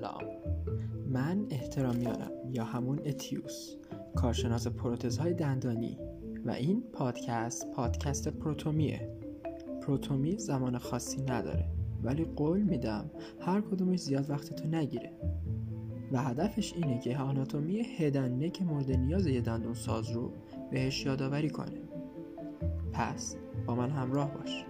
سلام. من احترامیانم یا همون اتیوس کارشناس پروتزهای دندانی و این پادکست پادکست پروتومیه. پروتومی زمان خاصی نداره ولی قول میدم هر کدومش زیاد وقتتو نگیره. و هدفش اینه که آناتومی هدنه که مورد نیاز یه دندون ساز رو بهش یادآوری کنه. پس با من همراه باش.